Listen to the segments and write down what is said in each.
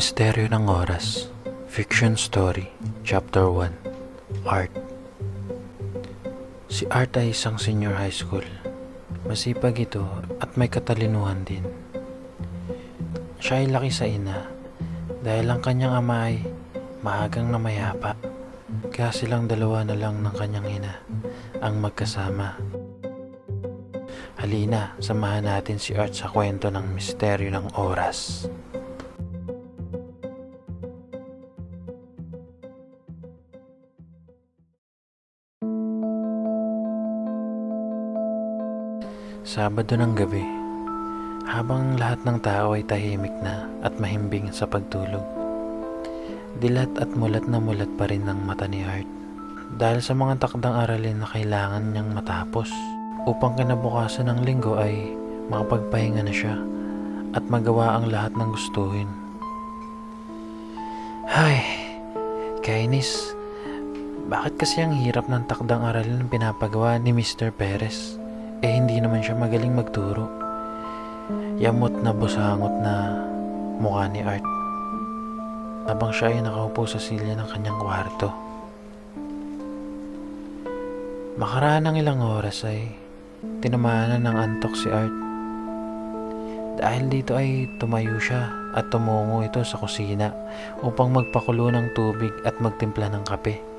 Misteryo ng Oras Fiction Story Chapter 1 Art Si Art ay isang senior high school. Masipag ito at may katalinuhan din. Siya ay laki sa ina dahil ang kanyang ama ay maagang namayapa. Kaya silang dalawa na lang ng kanyang ina ang magkasama. Halina, samahan natin si Art sa kwento ng misteryo ng oras. Sabado ng gabi, habang lahat ng tao ay tahimik na at mahimbing sa pagtulog. Dilat at mulat na mulat pa rin ng mata ni Art dahil sa mga takdang aralin na kailangan niyang matapos upang kinabukasan ng linggo ay makapagpahinga na siya at magawa ang lahat ng gustuhin. Hay, kainis. Bakit kasi ang hirap ng takdang aralin pinapagawa ni Mr. Perez? Eh hindi naman siya magaling magturo. Yamot na busangot na mukha ni Art. Habang siya ay nakaupo sa silya ng kanyang kwarto. Makaraan ng ilang oras ay tinamaan na ng antok si Art. Dahil dito ay tumayo siya at tumungo ito sa kusina upang magpakulo ng tubig at magtimpla ng kape.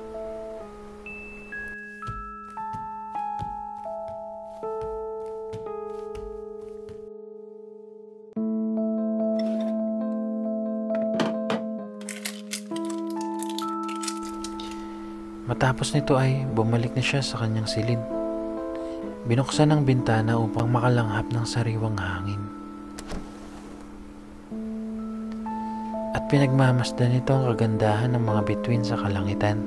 Matapos nito ay bumalik na siya sa kanyang silid. Binuksan ang bintana upang makalanghap ng sariwang hangin. At pinagmamasdan nito ang kagandahan ng mga bituin sa kalangitan.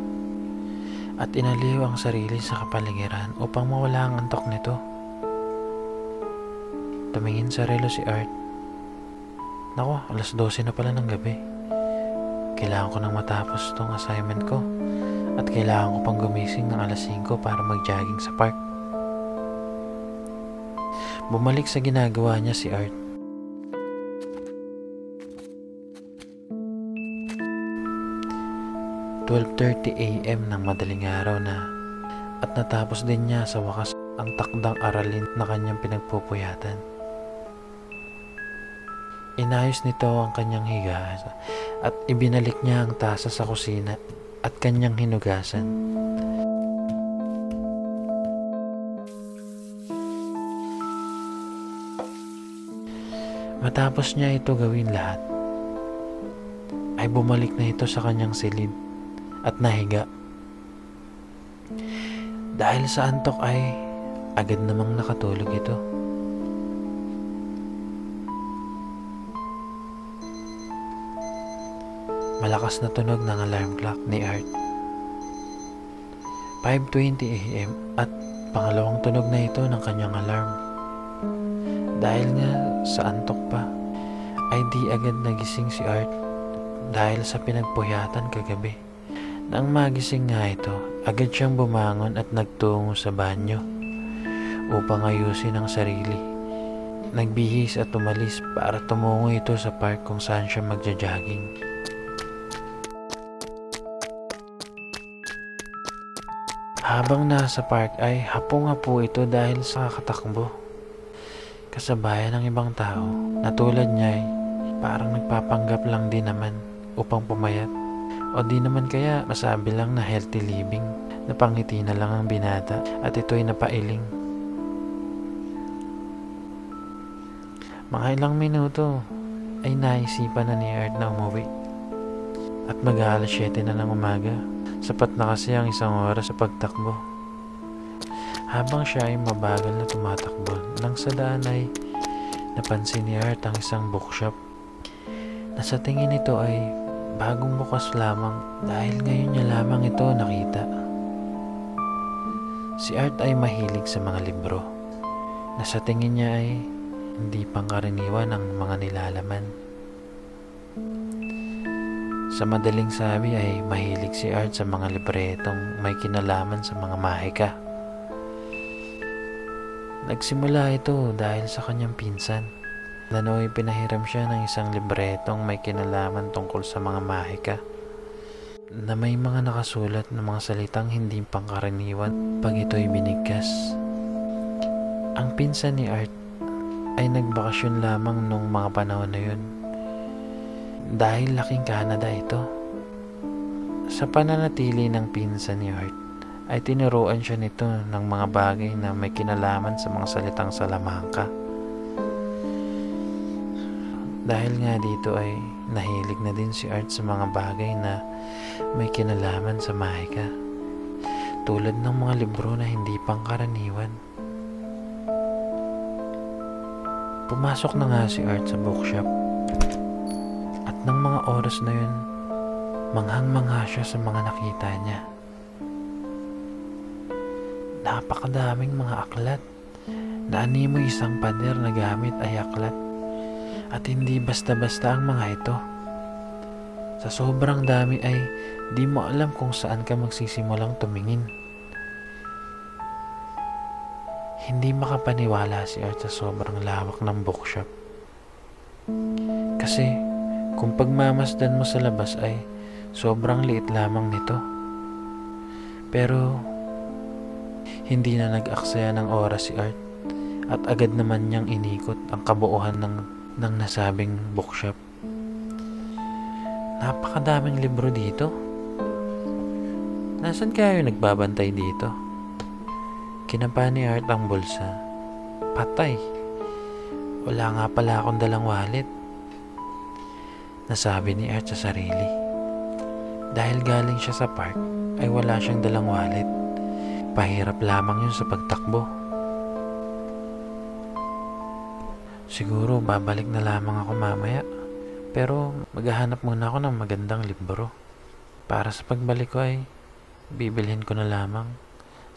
At inaliw ang sarili sa kapaligiran upang mawala ang antok nito. Tumingin sa relo si Art. Nako, alas 12 na pala ng gabi. Kailangan ko nang matapos tong assignment ko at kailangan ko pang gumising ng alas 5 para mag-jogging sa park. Bumalik sa ginagawa niya si Art. a.m. ng madaling araw na at natapos din niya sa wakas ang takdang aralin na kanyang pinagpupuyatan. Inayos nito ang kanyang higaan at ibinalik niya ang tasa sa kusina at kanyang hinugasan. Matapos niya ito gawin lahat, ay bumalik na ito sa kanyang silid at nahiga. Dahil sa antok ay agad namang nakatulog ito. Malakas na tunog ng alarm clock ni Art. 5.20am at pangalawang tunog na ito ng kanyang alarm. Dahil nga sa antok pa, ay di agad nagising si Art dahil sa pinagpuyatan kagabi. Nang magising nga ito, agad siyang bumangon at nagtungo sa banyo upang ayusin ang sarili. Nagbihis at umalis para tumungo ito sa park kung saan siya magja-jogging. Habang nasa park ay hapong-hapo ito dahil sa katakbo. Kasabayan ng ibang tao na tulad niya ay parang nagpapanggap lang din naman upang pumayat. O di naman kaya masabi lang na healthy living, napangiti na lang ang binata at ito'y napailing. Mga ilang minuto ay naisipan na ni Art na umuwi. At mag-aalas 7 na ng umaga. Sapat na kasi ang isang oras sa pagtakbo. Habang siya ay mabagal na tumatakbo, nang sa daan ay napansin ni Art ang isang bookshop. Na sa tingin nito ay bagong bukas lamang dahil ngayon niya lamang ito nakita. Si Art ay mahilig sa mga libro na sa tingin niya ay hindi pangkaraniwan ang mga nilalaman. Sa madaling sabi ay mahilig si Art sa mga libretong may kinalaman sa mga mahika. Nagsimula ito dahil sa kanyang pinsan Lanoy pinahiram siya ng isang libretong may kinalaman tungkol sa mga mahika na may mga nakasulat na mga salitang hindi pangkaraniwan pag ito'y binigkas. Ang pinsan ni Art ay nagbakasyon lamang nung mga panahon na yun. Dahil laking Canada ito. Sa pananatili ng pinsan ni Art, ay tinuruan siya nito ng mga bagay na may kinalaman sa mga salitang salamangka. Dahil nga dito ay nahilig na din si Art sa mga bagay na may kinalaman sa mahika. Tulad ng mga libro na hindi pangkaraniwan. Pumasok na nga si Art sa bookshop. At ng mga oras na yun, manghang-mangha siya sa mga nakita niya. Napakadaming mga aklat na animo isang pader na gamit ay aklat at hindi basta-basta ang mga ito. Sa sobrang dami ay di mo alam kung saan ka magsisimulang tumingin. Hindi makapaniwala si Art sa sobrang lawak ng bookshop. Kasi kung pagmamasdan mo sa labas ay sobrang liit lamang nito. Pero hindi na nag-aksaya ng oras si Art at agad naman niyang inikot ang kabuuan ng, ng nasabing bookshop. Napakadaming libro dito. Nasaan kayo nagbabantay dito? Kinapa ni Art ang bulsa. Patay. Wala nga pala akong dalang wallet. Nasabi ni Art sa sarili. Dahil galing siya sa park, ay wala siyang dalang wallet. Pahirap lamang yun sa pagtakbo. Siguro babalik na lamang ako mamaya. Pero maghahanap muna ako ng magandang libro. Para sa pagbalik ko ay bibilhin ko na lamang.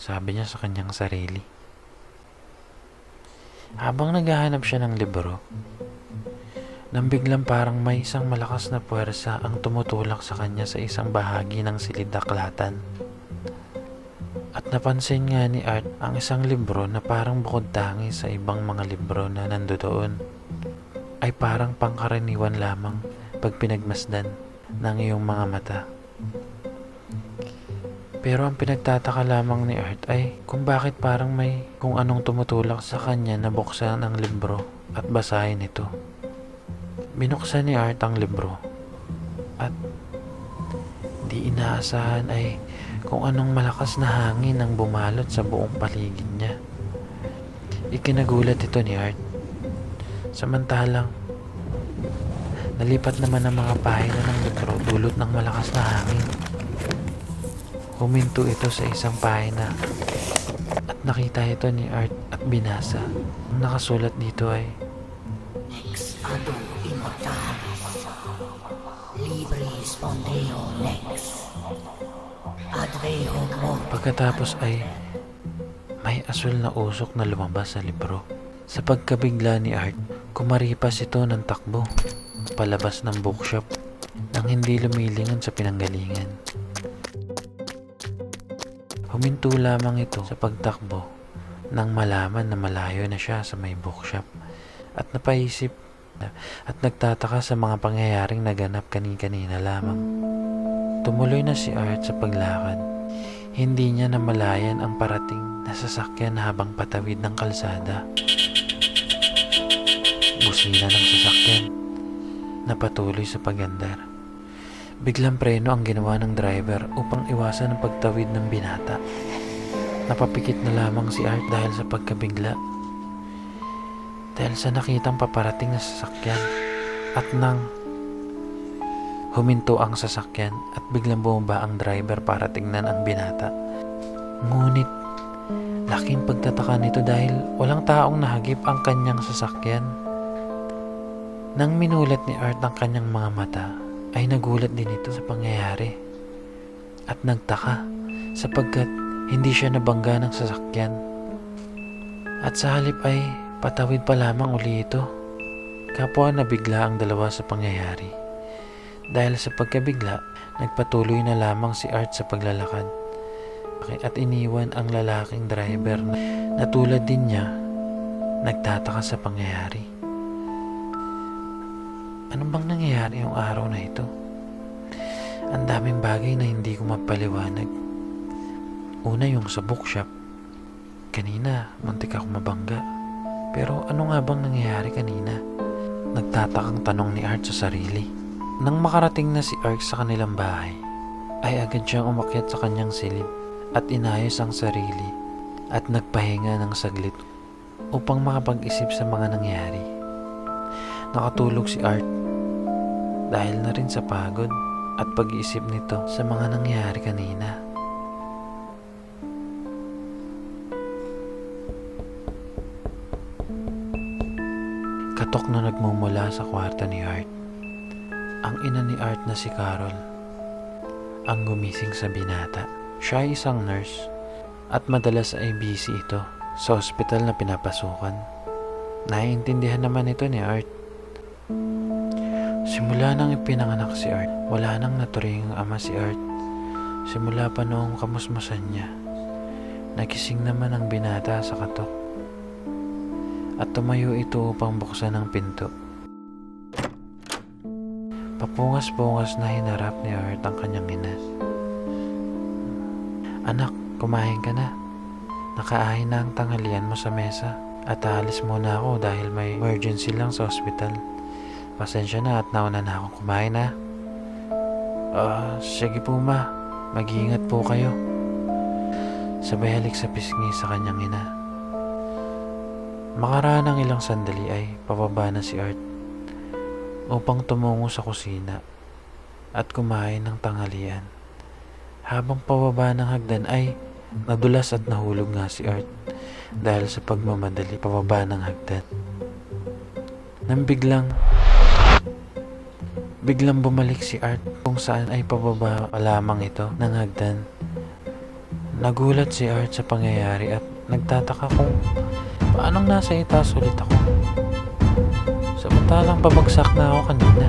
Sabi niya sa kanyang sarili. Habang naghahanap siya ng libro, nang biglang parang may isang malakas na puwersa ang tumutulak sa kanya sa isang bahagi ng silidaklatan. At napansin nga ni Art ang isang libro na parang bukod tangi sa ibang mga libro na nandoon ay parang pangkaraniwan lamang pag pinagmasdan ng iyong mga mata. Pero ang pinagtataka lamang ni Art ay kung bakit parang may kung anong tumutulak sa kanya na buksan ang libro at basahin ito. Binuksan ni Art ang libro at di inaasahan ay kung anong malakas na hangin ang bumalot sa buong paligid niya. Ikinagulat ito ni Art. Samantalang, nalipat naman ang mga pahina ng libro dulot ng malakas na hangin. Huminto ito sa isang pahina at nakita ito ni Art at binasa. Ang nakasulat dito ay Ex ado immortalis. Libris pondeo lex. Adveo mor. Pagkatapos ay may asul na usok na lumabas sa libro. Sa pagkabigla ni Art, kumaripas ito ng takbo palabas ng bookshop nang hindi lumilingon sa pinanggalingan. Huminto lamang ito sa pagtakbo nang malaman na malayo na siya sa may bookshop at napaisip na at nagtataka sa mga pangyayaring naganap kani-kanina lamang. Tumuloy na si Art sa paglakad. Hindi niya namalayan ang parating na sasakyan habang patawid ng kalsada. Busina ng sasakyan na patuloy sa pagandar. Biglang preno ang ginawa ng driver upang iwasan ang pagtawid ng binata. Napapikit na lamang si Art dahil sa pagkabigla. Dahil sa nakitang paparating na sasakyan at nang huminto ang sasakyan at biglang bumaba ang driver para tingnan ang binata. Ngunit laking pagtataka nito dahil walang taong nahagip ang kanyang sasakyan. Nang minulat ni Art ang kanyang mga mata, ay nagulat din ito sa pangyayari. At nagtaka sapagkat hindi siya nabangga ng sasakyan. At sa halip ay patawid pa lamang uli ito. Kapwa nabigla ang dalawa sa pangyayari. Dahil sa pagkabigla, nagpatuloy na lamang si Art sa paglalakad. At iniwan ang lalaking driver na, na tulad din niya, nagtataka sa pangyayari. Ano bang nangyayari yung araw na ito? Ang daming bagay na hindi ko mapaliwanag. Una yung sa bookshop. Kanina, muntik ako mabangga. Pero ano nga bang nangyayari kanina? Nagtatakang tanong ni Art sa sarili. Nang makarating na si Art sa kanilang bahay, ay agad siyang umakyat sa kanyang silid at inayos ang sarili at nagpahinga ng saglit upang makapag-isip sa mga nangyari. Nakatulog si Art dahil na rin sa pagod at pag-iisip nito sa mga nangyari kanina. Katok na nagmumula sa kwarto ni Art. Ang ina ni Art na si Carol ang gumising sa binata. Siya ay isang nurse at madalas ay busy ito sa ospital na pinapasukan. Naiintindihan naman ito ni Art. Simula nang ipinanganak si Art, wala nang naturing ama si Art. Simula pa noong kamusmusan niya, nagising naman ang binata sa katok. At tumayo ito upang buksan ang pinto. Papungas-pungas na hinarap ni Art ang kanyang ina. Anak, kumain ka na. Nakaahin na ang tanghalian mo sa mesa. At aalis muna ako dahil may emergency lang sa ospital. Pasensya na at nauna na akong kumain ha. Ah, sige po ma. Mag-iingat po kayo. Sabay halik sa pisngi sa kanyang ina. Makaraan ng ilang sandali ay pababa na si Art upang tumungo sa kusina at kumain ng tanghalian. Habang pababa ng hagdan ay nadulas at nahulog nga si Art dahil sa pagmamadali pababa ng hagdan. Nang biglang biglang bumalik si Art kung saan ay pababa pa lamang ito ng hagdan. Nagulat si Art sa pangyayari at nagtataka kung paanong nasa itaas ulit ako. Samantalang pabagsak na ako kanina.